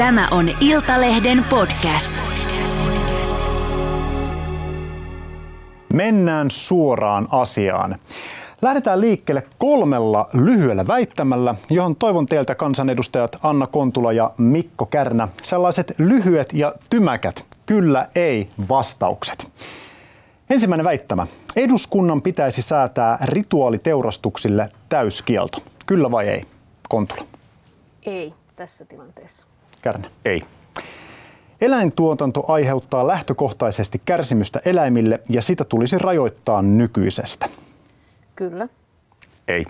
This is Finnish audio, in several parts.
Tämä on Iltalehden podcast. Mennään suoraan asiaan. Lähdetään liikkeelle kolmella lyhyellä väittämällä, johon toivon teiltä kansanedustajat Anna Kontula ja Mikko Kärnä sellaiset lyhyet ja tymäkät kyllä ei vastaukset. Ensimmäinen väittämä. Eduskunnan pitäisi säätää rituaaliteurastuksille täyskielto. Kyllä vai ei? Kontula. Ei tässä tilanteessa. Kärnä. Ei. Eläintuotanto aiheuttaa lähtökohtaisesti kärsimystä eläimille ja sitä tulisi rajoittaa nykyisestä. Kyllä. Ei.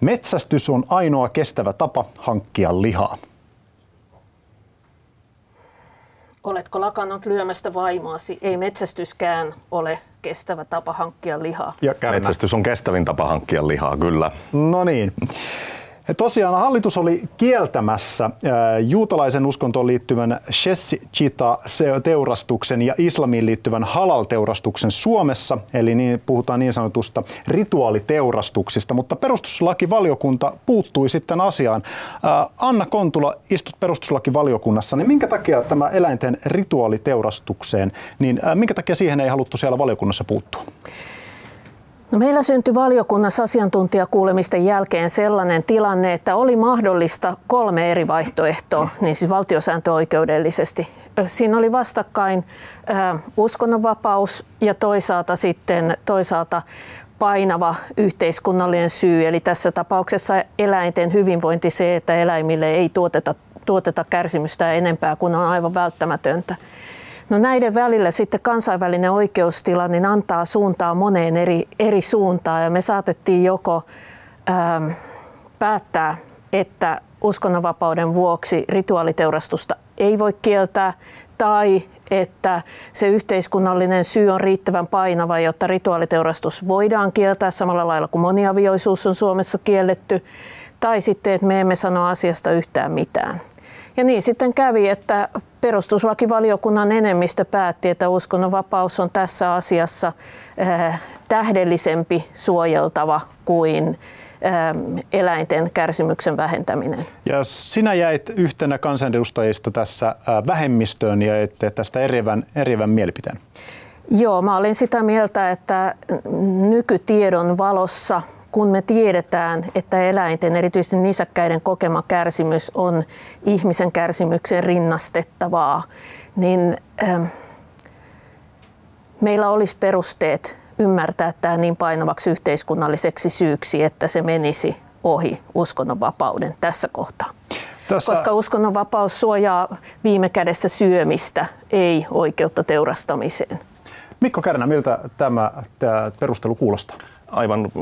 Metsästys on ainoa kestävä tapa hankkia lihaa. Oletko lakannut lyömästä vaimoasi? Ei metsästyskään ole kestävä tapa hankkia lihaa. Ja Kärnä. Metsästys on kestävin tapa hankkia lihaa, kyllä. No niin. Tosiaan hallitus oli kieltämässä juutalaisen uskontoon liittyvän Sheshita-teurastuksen ja islamiin liittyvän halal-teurastuksen Suomessa, eli niin, puhutaan niin sanotusta rituaaliteurastuksista, mutta perustuslakivaliokunta puuttui sitten asiaan. Anna Kontula, istut perustuslakivaliokunnassa, niin minkä takia tämä eläinten rituaaliteurastukseen, niin minkä takia siihen ei haluttu siellä valiokunnassa puuttua? No meillä syntyi valiokunnassa asiantuntijakuulemisten jälkeen sellainen tilanne, että oli mahdollista kolme eri vaihtoehtoa, niin siis valtiosääntöoikeudellisesti. Siinä oli vastakkain uskonnonvapaus ja toisaalta sitten toisaalta painava yhteiskunnallinen syy, eli tässä tapauksessa eläinten hyvinvointi, se, että eläimille ei tuoteta, tuoteta kärsimystä enempää kuin on aivan välttämätöntä. No näiden välillä sitten kansainvälinen oikeustila niin antaa suuntaa moneen eri, eri suuntaan ja me saatettiin joko ähm, päättää, että uskonnonvapauden vuoksi rituaaliteurastusta ei voi kieltää tai että se yhteiskunnallinen syy on riittävän painava, jotta rituaaliteurastus voidaan kieltää samalla lailla kuin moniavioisuus on Suomessa kielletty, tai sitten, että me emme sano asiasta yhtään mitään. Ja niin sitten kävi, että perustuslakivaliokunnan enemmistö päätti, että uskonnonvapaus on tässä asiassa äh, tähdellisempi suojeltava kuin äh, eläinten kärsimyksen vähentäminen. Ja sinä jäit yhtenä kansanedustajista tässä äh, vähemmistöön ja ette tästä erivän, erivän mielipiteen. Joo, mä olin sitä mieltä, että nykytiedon valossa kun me tiedetään, että eläinten, erityisesti nisäkkäiden kokema kärsimys on ihmisen kärsimyksen rinnastettavaa, niin ähm, meillä olisi perusteet ymmärtää tämä niin painavaksi yhteiskunnalliseksi syyksi, että se menisi ohi uskonnonvapauden tässä kohtaa. Tässä... Koska uskonnonvapaus suojaa viime kädessä syömistä, ei oikeutta teurastamiseen. Mikko Kärnä, miltä tämä, tämä perustelu kuulostaa? Aivan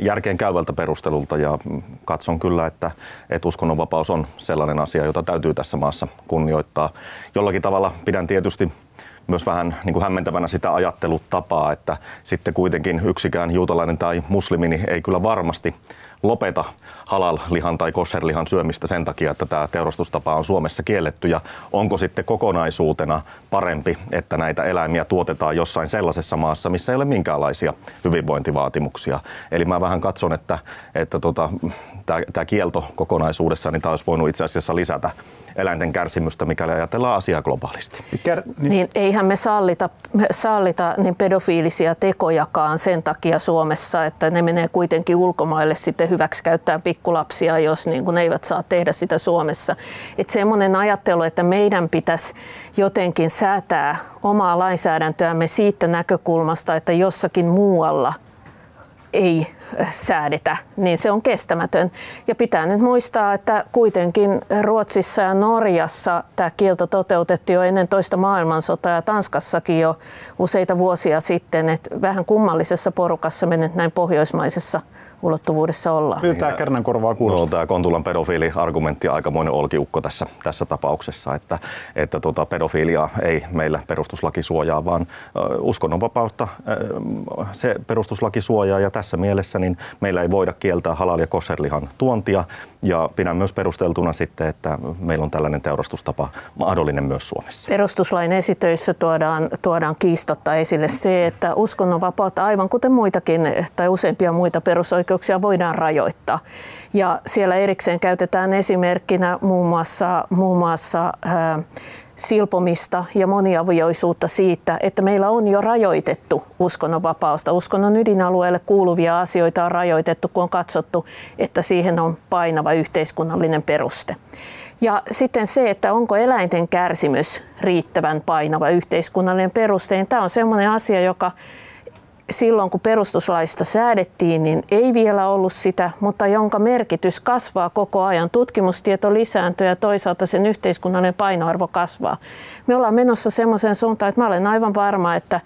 järkeen käyvältä perustelulta ja katson kyllä, että, että uskonnonvapaus on sellainen asia, jota täytyy tässä maassa kunnioittaa. Jollakin tavalla pidän tietysti myös vähän niin kuin hämmentävänä sitä ajattelutapaa, että sitten kuitenkin yksikään juutalainen tai muslimini ei kyllä varmasti lopeta halal-lihan tai kosherlihan syömistä sen takia, että tämä teurastustapa on Suomessa kielletty ja onko sitten kokonaisuutena parempi, että näitä eläimiä tuotetaan jossain sellaisessa maassa, missä ei ole minkäänlaisia hyvinvointivaatimuksia. Eli mä vähän katson, että, että tota, tämä kielto kokonaisuudessaan, niin tämä olisi voinut itse asiassa lisätä eläinten kärsimystä, mikäli ajatellaan asiaa globaalisti. Niin, niin eihän me sallita, sallita niin pedofiilisia tekojakaan sen takia Suomessa, että ne menee kuitenkin ulkomaille sitten hyväksikäyttämään pikkulapsia, jos niin kun eivät saa tehdä sitä Suomessa. Että semmoinen ajattelu, että meidän pitäisi jotenkin säätää omaa lainsäädäntöämme siitä näkökulmasta, että jossakin muualla – ei säädetä, niin se on kestämätön. Ja pitää nyt muistaa, että kuitenkin Ruotsissa ja Norjassa tämä kielto toteutettiin jo ennen toista maailmansotaa ja Tanskassakin jo useita vuosia sitten, että vähän kummallisessa porukassa me nyt näin pohjoismaisessa ulottuvuudessa ollaan. Miltä tämä Kärnän korvaa kuulostaa? No, tämä Kontulan pedofiili-argumentti on aikamoinen olkiukko tässä, tässä tapauksessa, että, että tota, pedofiilia ei meillä perustuslaki suojaa, vaan uskonnonvapautta se perustuslaki suojaa ja tässä mielessä niin meillä ei voida kieltää halal- ja kosherlihan tuontia ja pidän myös perusteltuna sitten, että meillä on tällainen teurastustapa mahdollinen myös Suomessa. Perustuslain esitöissä tuodaan, tuodaan kiistatta esille se, että uskonnonvapautta aivan kuten muitakin tai useampia muita perusoikeuksia voidaan rajoittaa. Ja siellä erikseen käytetään esimerkkinä muun muassa, muun muassa ää, silpomista ja moniavioisuutta siitä, että meillä on jo rajoitettu uskonnonvapausta. Uskonnon ydinalueelle kuuluvia asioita on rajoitettu, kun on katsottu, että siihen on painava yhteiskunnallinen peruste. Ja sitten se, että onko eläinten kärsimys riittävän painava yhteiskunnallinen peruste, niin tämä on sellainen asia, joka silloin kun perustuslaista säädettiin, niin ei vielä ollut sitä, mutta jonka merkitys kasvaa koko ajan. Tutkimustieto lisääntyy ja toisaalta sen yhteiskunnallinen painoarvo kasvaa. Me ollaan menossa semmoiseen suuntaan, että mä olen aivan varma, että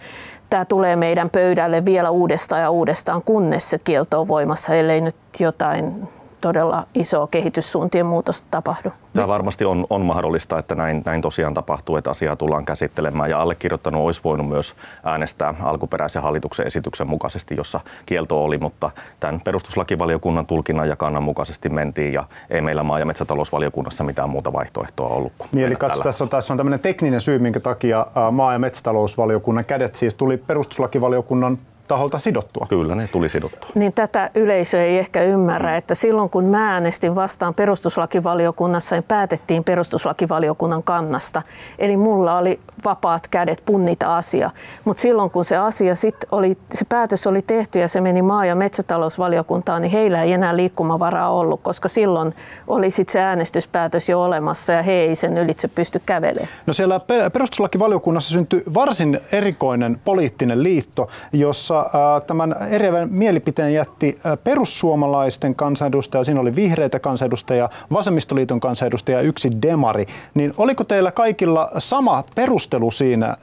tämä tulee meidän pöydälle vielä uudestaan ja uudestaan, kunnes se kielto on voimassa, ellei nyt jotain todella iso kehityssuuntien muutosta tapahdu. Tämä varmasti on, on mahdollista, että näin, näin tosiaan tapahtuu, että asiaa tullaan käsittelemään. Ja allekirjoittanut olisi voinut myös äänestää alkuperäisen hallituksen esityksen mukaisesti, jossa kielto oli, mutta tämän perustuslakivaliokunnan tulkinnan ja kannan mukaisesti mentiin ja ei meillä maa- ja metsätalousvaliokunnassa mitään muuta vaihtoehtoa ollut. Niin, katso, tässä on, tässä on tämmöinen tekninen syy, minkä takia maa- ja metsätalousvaliokunnan kädet siis tuli perustuslakivaliokunnan taholta sidottua. Kyllä, ne tuli sidottua. Niin tätä yleisö ei ehkä ymmärrä, mm. että silloin kun mä äänestin vastaan perustuslakivaliokunnassa, niin päätettiin perustuslakivaliokunnan kannasta. Eli mulla oli vapaat kädet punnita asia. Mutta silloin kun se asia sit oli, se päätös oli tehty ja se meni maa- ja metsätalousvaliokuntaan, niin heillä ei enää liikkumavaraa ollut, koska silloin oli sit se äänestyspäätös jo olemassa ja he ei sen ylitse pysty kävelemään. No siellä perustuslakivaliokunnassa syntyi varsin erikoinen poliittinen liitto, jossa tämän eriävän mielipiteen jätti perussuomalaisten kansanedustaja, siinä oli vihreitä kansanedustajia, vasemmistoliiton kansanedustaja ja yksi demari. Niin oliko teillä kaikilla sama perustelu siinä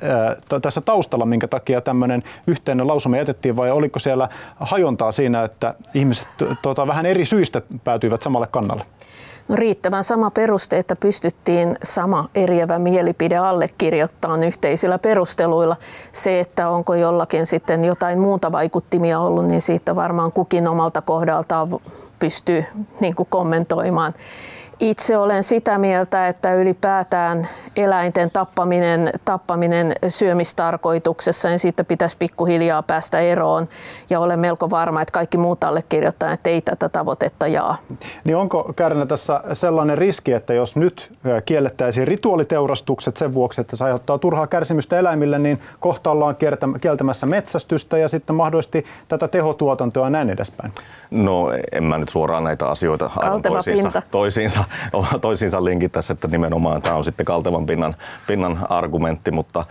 tässä taustalla, minkä takia tämmöinen yhteinen lausuma jätettiin, vai oliko siellä hajontaa siinä, että ihmiset tuota, vähän eri syistä päätyivät samalle kannalle? Riittävän sama peruste, että pystyttiin sama eriävä mielipide allekirjoittamaan yhteisillä perusteluilla. Se, että onko jollakin sitten jotain muuta vaikuttimia ollut, niin siitä varmaan kukin omalta kohdaltaan pystyy niin kommentoimaan. Itse olen sitä mieltä, että ylipäätään eläinten tappaminen, tappaminen syömistarkoituksessa, niin siitä pitäisi pikkuhiljaa päästä eroon. Ja olen melko varma, että kaikki muut allekirjoittajat ei tätä tavoitetta jaa. Niin onko Kärnä tässä sellainen riski, että jos nyt kiellettäisiin rituaaliteurastukset sen vuoksi, että se aiheuttaa turhaa kärsimystä eläimille, niin kohta ollaan kieltämässä metsästystä ja sitten mahdollisesti tätä tehotuotantoa ja näin edespäin? No en mä nyt suoraan näitä asioita aivan toisiinsa, toisiinsa, toisiinsa linkittäisi, että nimenomaan tämä on sitten kaltevan pinnan, pinnan argumentti, mutta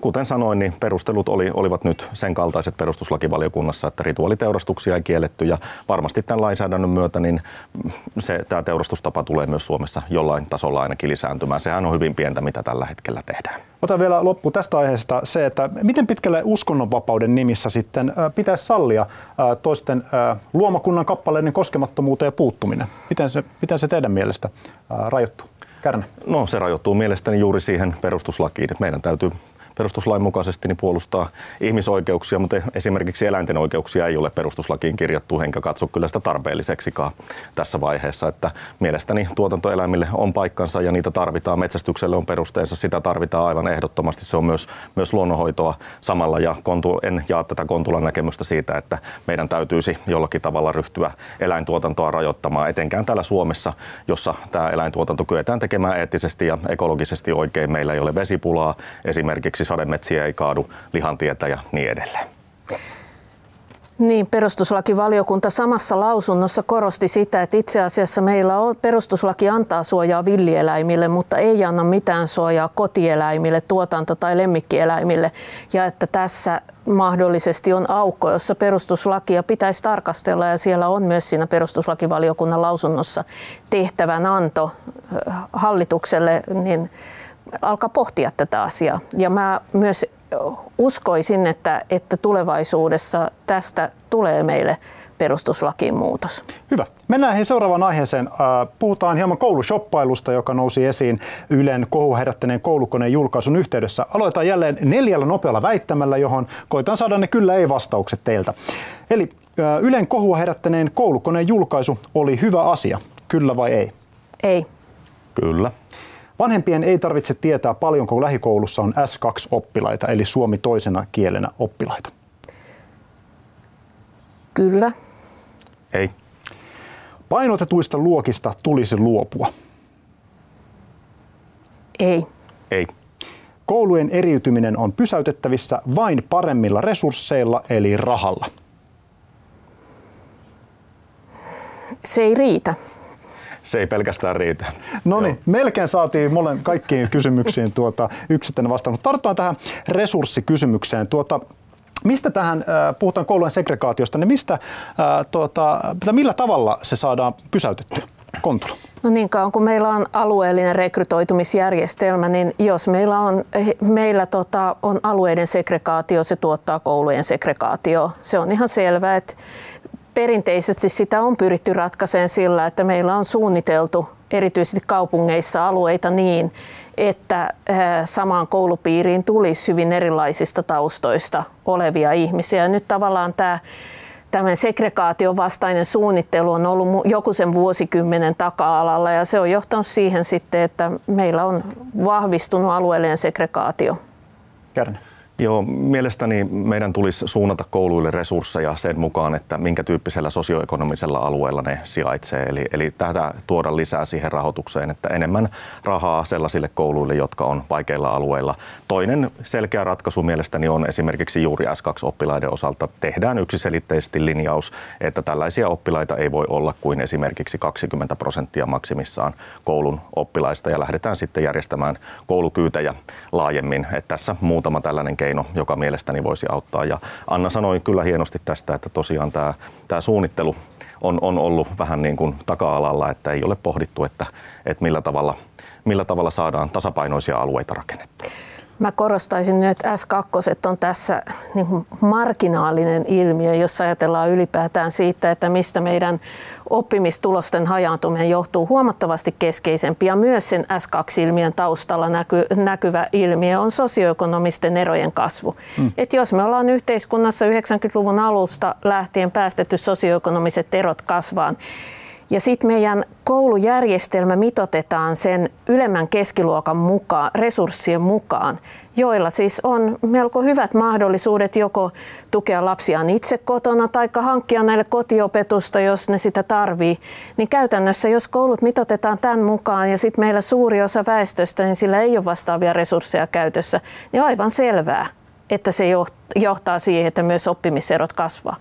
kuten sanoin, niin perustelut oli, olivat nyt sen kaltaiset perustuslakivaliokunnassa, että rituaaliteurastuksia ei kielletty ja varmasti tämän lainsäädännön myötä niin se, tämä teurastustapa tulee myös Suomessa jollain tasolla ainakin lisääntymään. Sehän on hyvin pientä, mitä tällä hetkellä tehdään. Otan vielä loppu tästä aiheesta se, että miten pitkälle uskonnonvapauden nimissä sitten pitäisi sallia toisten luomakunnan kappaleiden koskemattomuuteen puuttuminen. Miten se, miten se teidän mielestä rajoittuu? Kärnä. No se rajoittuu mielestäni juuri siihen perustuslakiin, että meidän täytyy perustuslain mukaisesti niin puolustaa ihmisoikeuksia, mutta esimerkiksi eläinten oikeuksia ei ole perustuslakiin kirjattu, enkä katso kyllä sitä tarpeelliseksikaan tässä vaiheessa. Että mielestäni tuotantoeläimille on paikkansa ja niitä tarvitaan. Metsästykselle on perusteensa, sitä tarvitaan aivan ehdottomasti. Se on myös, myös luonnonhoitoa samalla ja kontu, en jaa tätä Kontulan näkemystä siitä, että meidän täytyisi jollakin tavalla ryhtyä eläintuotantoa rajoittamaan, etenkään täällä Suomessa, jossa tämä eläintuotanto kyetään tekemään eettisesti ja ekologisesti oikein. Meillä ei ole vesipulaa esimerkiksi esimerkiksi sademetsiä ei kaadu lihantietä ja niin edelleen. Niin, perustuslakivaliokunta samassa lausunnossa korosti sitä, että itse asiassa meillä on, perustuslaki antaa suojaa villieläimille, mutta ei anna mitään suojaa kotieläimille, tuotanto- tai lemmikkieläimille. Ja että tässä mahdollisesti on aukko, jossa perustuslakia pitäisi tarkastella ja siellä on myös siinä perustuslakivaliokunnan lausunnossa tehtävän anto hallitukselle, niin alkaa pohtia tätä asiaa. Ja mä myös uskoisin, että, että tulevaisuudessa tästä tulee meille perustuslakiin muutos. Hyvä. Mennään hei seuraavaan aiheeseen. Puhutaan hieman koulushoppailusta, joka nousi esiin Ylen kohuherättäneen koulukoneen julkaisun yhteydessä. Aloitetaan jälleen neljällä nopealla väittämällä, johon koitan saada ne kyllä ei-vastaukset teiltä. Eli Ylen kohua herättäneen koulukoneen julkaisu oli hyvä asia, kyllä vai ei? Ei. Kyllä. Vanhempien ei tarvitse tietää paljonko lähikoulussa on S2-oppilaita, eli suomi toisena kielenä oppilaita. Kyllä. Ei. Painotetuista luokista tulisi luopua. Ei. Ei. Koulujen eriytyminen on pysäytettävissä vain paremmilla resursseilla eli rahalla. Se ei riitä. Se ei pelkästään riitä. No niin, melkein saatiin molen, kaikkiin kysymyksiin tuota, yksittäinen vastaus. Tartutaan tähän resurssikysymykseen. Tuota, mistä tähän, äh, puhutaan koulujen segregaatiosta, niin mistä, äh, tuota, millä tavalla se saadaan pysäytettyä? Kontula. No niin kauan kun meillä on alueellinen rekrytoitumisjärjestelmä, niin jos meillä on, meillä tota, on alueiden segregaatio, se tuottaa koulujen segregaatio. Se on ihan selvää, että perinteisesti sitä on pyritty ratkaisemaan sillä, että meillä on suunniteltu erityisesti kaupungeissa alueita niin, että samaan koulupiiriin tulisi hyvin erilaisista taustoista olevia ihmisiä. Ja nyt tavallaan tämä tämän segregaation vastainen suunnittelu on ollut joku sen vuosikymmenen taka-alalla ja se on johtanut siihen sitten, että meillä on vahvistunut alueellinen segregaatio. Kärnä. Joo, mielestäni meidän tulisi suunnata kouluille resursseja sen mukaan, että minkä tyyppisellä sosioekonomisella alueella ne sijaitsee. Eli, eli tätä tuoda lisää siihen rahoitukseen, että enemmän rahaa sellaisille kouluille, jotka on vaikeilla alueilla. Toinen selkeä ratkaisu mielestäni on esimerkiksi juuri S2-oppilaiden osalta tehdään yksiselitteisesti linjaus, että tällaisia oppilaita ei voi olla kuin esimerkiksi 20 prosenttia maksimissaan koulun oppilaista ja lähdetään sitten järjestämään koulukyytejä laajemmin. Että tässä muutama tällainen keino, joka mielestäni voisi auttaa. Ja Anna sanoi kyllä hienosti tästä, että tosiaan tämä, tämä suunnittelu on, on ollut vähän niin kuin taka-alalla, että ei ole pohdittu, että, että millä, tavalla, millä tavalla saadaan tasapainoisia alueita rakennettua. Mä korostaisin nyt, että S2 on tässä niin kuin marginaalinen ilmiö, jos ajatellaan ylipäätään siitä, että mistä meidän oppimistulosten hajaantuminen johtuu huomattavasti keskeisempi. Ja myös sen S2-ilmiön taustalla näky, näkyvä ilmiö on sosioekonomisten erojen kasvu. Mm. Et jos me ollaan yhteiskunnassa 90-luvun alusta lähtien päästetty sosioekonomiset erot kasvaan, ja sitten meidän koulujärjestelmä mitotetaan sen ylemmän keskiluokan mukaan, resurssien mukaan, joilla siis on melko hyvät mahdollisuudet joko tukea lapsiaan itse kotona tai hankkia näille kotiopetusta, jos ne sitä tarvii. Niin käytännössä, jos koulut mitotetaan tämän mukaan ja sitten meillä suuri osa väestöstä, niin sillä ei ole vastaavia resursseja käytössä, niin aivan selvää, että se johtaa siihen, että myös oppimiserot kasvaa.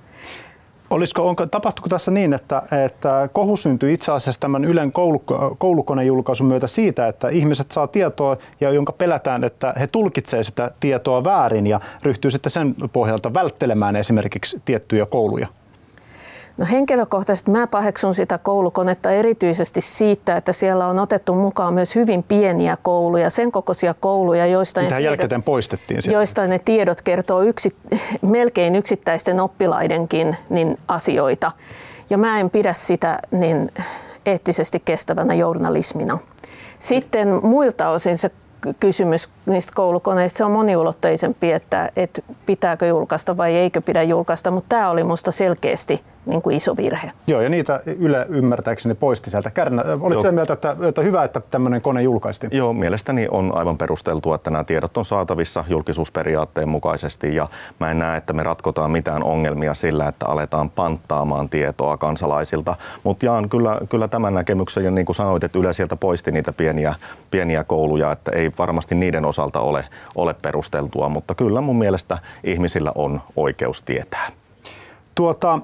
Olisiko, onko, tapahtuiko tässä niin, että, että kohu syntyi itse asiassa tämän Ylen koulu, koulukonejulkaisun myötä siitä, että ihmiset saa tietoa ja jonka pelätään, että he tulkitsevat sitä tietoa väärin ja ryhtyy sitten sen pohjalta välttelemään esimerkiksi tiettyjä kouluja? No henkilökohtaisesti mä paheksun sitä koulukonetta erityisesti siitä, että siellä on otettu mukaan myös hyvin pieniä kouluja, sen kokoisia kouluja, joista, ne tiedot, poistettiin sieltä. joista ne tiedot kertoo yksi, melkein yksittäisten oppilaidenkin niin asioita. Ja mä en pidä sitä niin eettisesti kestävänä journalismina. Sitten muilta osin se kysymys niistä koulukoneista, se on moniulotteisempi, että, että pitääkö julkaista vai eikö pidä julkaista, mutta tämä oli minusta selkeästi niin kuin iso virhe. Joo, ja niitä Yle ymmärtääkseni poisti sieltä. Kärnä, olit sen mieltä, että, että hyvä, että tämmöinen kone julkaistiin? Joo, mielestäni on aivan perusteltua, että nämä tiedot on saatavissa julkisuusperiaatteen mukaisesti, ja mä en näe, että me ratkotaan mitään ongelmia sillä, että aletaan panttaamaan tietoa kansalaisilta, mutta jaan kyllä, kyllä tämän näkemyksen, ja niin kuin sanoit, että Yle sieltä poisti niitä pieniä, pieniä kouluja, että ei varmasti niiden osalta ole, ole perusteltua, mutta kyllä mun mielestä ihmisillä on oikeus tietää. Tuota,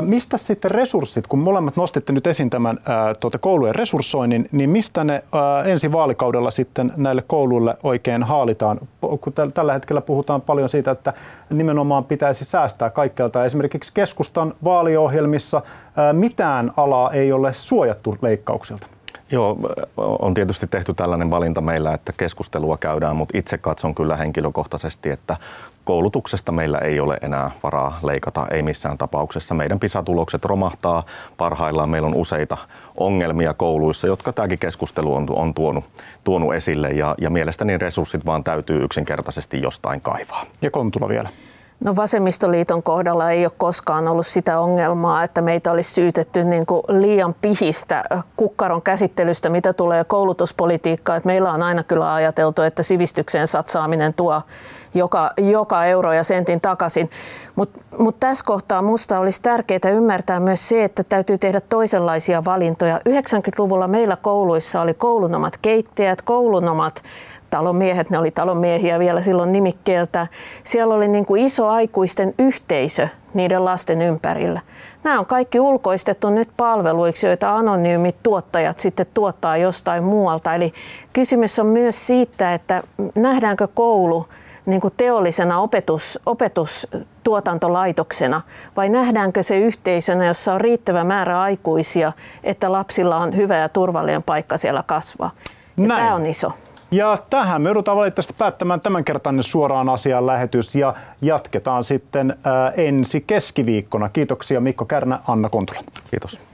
Mistä sitten resurssit, kun molemmat nostitte nyt esiin tämän tuota, koulujen resurssoinnin, niin mistä ne ensi vaalikaudella sitten näille kouluille oikein haalitaan? Kun tällä hetkellä puhutaan paljon siitä, että nimenomaan pitäisi säästää kaikkialta. Esimerkiksi keskustan vaaliohjelmissa ää, mitään alaa ei ole suojattu leikkauksilta. Joo, on tietysti tehty tällainen valinta meillä, että keskustelua käydään, mutta itse katson kyllä henkilökohtaisesti, että koulutuksesta meillä ei ole enää varaa leikata, ei missään tapauksessa. Meidän PISA-tulokset romahtaa parhaillaan. Meillä on useita ongelmia kouluissa, jotka tämäkin keskustelu on, on tuonut, tuonut esille ja, ja mielestäni resurssit vaan täytyy yksinkertaisesti jostain kaivaa. Ja Kontula vielä. No vasemmistoliiton kohdalla ei ole koskaan ollut sitä ongelmaa, että meitä olisi syytetty niin kuin liian pihistä kukkaron käsittelystä, mitä tulee koulutuspolitiikkaan. Että meillä on aina kyllä ajateltu, että sivistykseen satsaaminen tuo joka, joka euro ja sentin takaisin. Mutta mut tässä kohtaa minusta olisi tärkeää ymmärtää myös se, että täytyy tehdä toisenlaisia valintoja. 90-luvulla meillä kouluissa oli koulunomat keittäjät, koulunomat talonmiehet, ne oli talonmiehiä vielä silloin nimikkeeltä. Siellä oli niin kuin iso aikuisten yhteisö niiden lasten ympärillä. Nämä on kaikki ulkoistettu nyt palveluiksi, joita anonyymit tuottajat sitten tuottaa jostain muualta. Eli kysymys on myös siitä, että nähdäänkö koulu niin kuin teollisena opetus, opetustuotantolaitoksena vai nähdäänkö se yhteisönä, jossa on riittävä määrä aikuisia, että lapsilla on hyvä ja turvallinen paikka siellä kasvaa. Tämä on iso. Ja tähän me joudutaan valitettavasti päättämään tämänkertainen suoraan asiaan lähetys ja jatketaan sitten ää, ensi keskiviikkona. Kiitoksia Mikko Kärnä, Anna Kontula. Kiitos.